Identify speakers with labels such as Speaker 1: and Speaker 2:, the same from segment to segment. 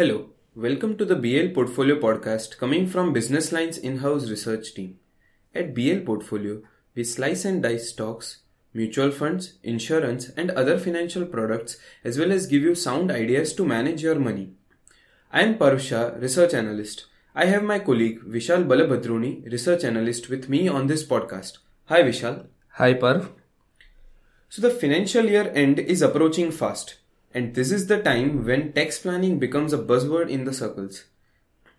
Speaker 1: Hello, welcome to the BL Portfolio podcast coming from Business Line's in house research team. At BL Portfolio, we slice and dice stocks, mutual funds, insurance, and other financial products as well as give you sound ideas to manage your money. I am Parusha, research analyst. I have my colleague Vishal Balabhadroni, research analyst, with me on this podcast. Hi Vishal.
Speaker 2: Hi Parv.
Speaker 1: So the financial year end is approaching fast, and this is the time when tax planning becomes a buzzword in the circles.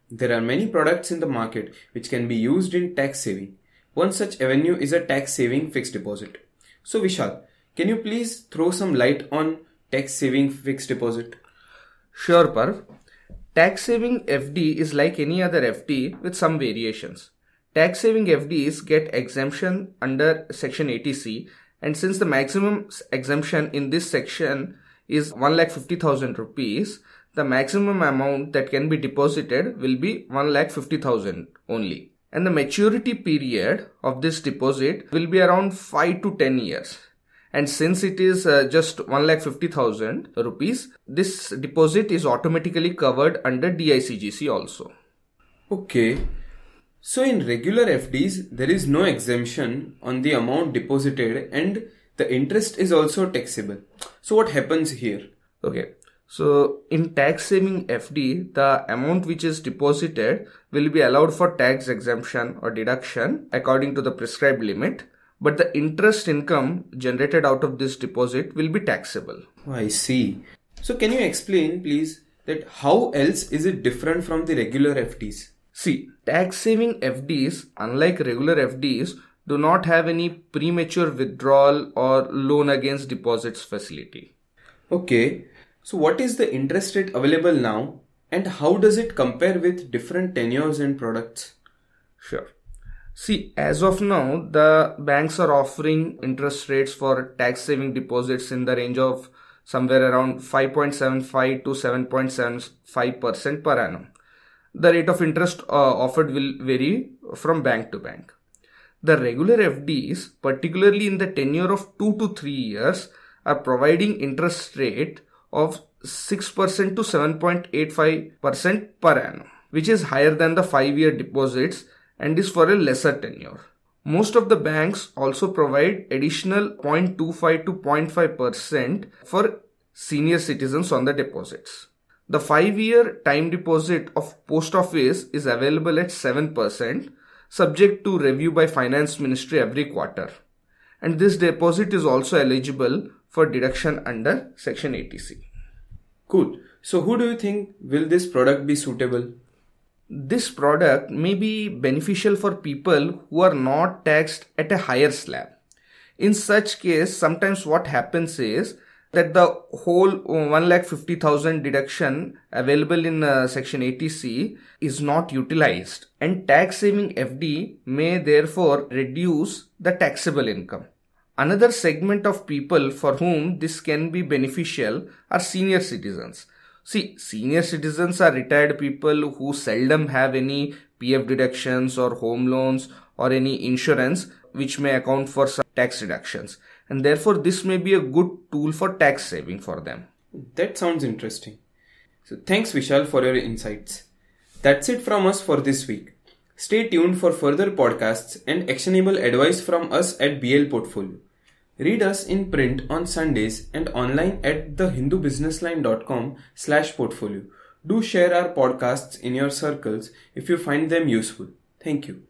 Speaker 1: There are many products in the market which can be used in tax saving. One such avenue is a tax saving fixed deposit. So Vishal, can you please throw some light on tax saving fixed deposit?
Speaker 2: Sure Parv. Tax saving FD is like any other FD with some variations. Tax saving FDs get exemption under section 80C and since the maximum exemption in this section is 1,50,000 rupees, the maximum amount that can be deposited will be 1,50,000 only. And the maturity period of this deposit will be around 5 to 10 years. And since it is uh, just 1,50,000 rupees, this deposit is automatically covered under DICGC also.
Speaker 1: Okay. So in regular FDs, there is no exemption on the amount deposited and the interest is also taxable. So what happens here?
Speaker 2: Okay. So in tax saving FD, the amount which is deposited will be allowed for tax exemption or deduction according to the prescribed limit, but the interest income generated out of this deposit will be taxable.
Speaker 1: Oh, I see. So can you explain please that how else is it different from the regular FDs?
Speaker 2: See, tax saving FDs, unlike regular FDs, do not have any premature withdrawal or loan against deposits facility.
Speaker 1: Okay, so what is the interest rate available now and how does it compare with different tenures and products?
Speaker 2: Sure. See, as of now, the banks are offering interest rates for tax saving deposits in the range of somewhere around 5.75 to 7.75% per annum the rate of interest uh, offered will vary from bank to bank. The regular FDs, particularly in the tenure of 2 to 3 years, are providing interest rate of 6% to 7.85% per annum, which is higher than the 5 year deposits and is for a lesser tenure. Most of the banks also provide additional 0.25 to 0.5% for senior citizens on the deposits. The 5 year time deposit of post office is available at 7% subject to review by finance ministry every quarter. And this deposit is also eligible for deduction under section 80C.
Speaker 1: Cool. So who do you think will this product be suitable?
Speaker 2: This product may be beneficial for people who are not taxed at a higher slab. In such case, sometimes what happens is that the whole 1,50,000 deduction available in uh, section 80C is not utilized and tax saving FD may therefore reduce the taxable income. Another segment of people for whom this can be beneficial are senior citizens. See, senior citizens are retired people who seldom have any PF deductions or home loans or any insurance which may account for some tax reductions and therefore this may be a good tool for tax saving for them.
Speaker 1: That sounds interesting. So thanks Vishal for your insights. That's it from us for this week. Stay tuned for further podcasts and actionable advice from us at BL Portfolio. Read us in print on Sundays and online at thehindubusinessline.com slash portfolio. Do share our podcasts in your circles if you find them useful. Thank you.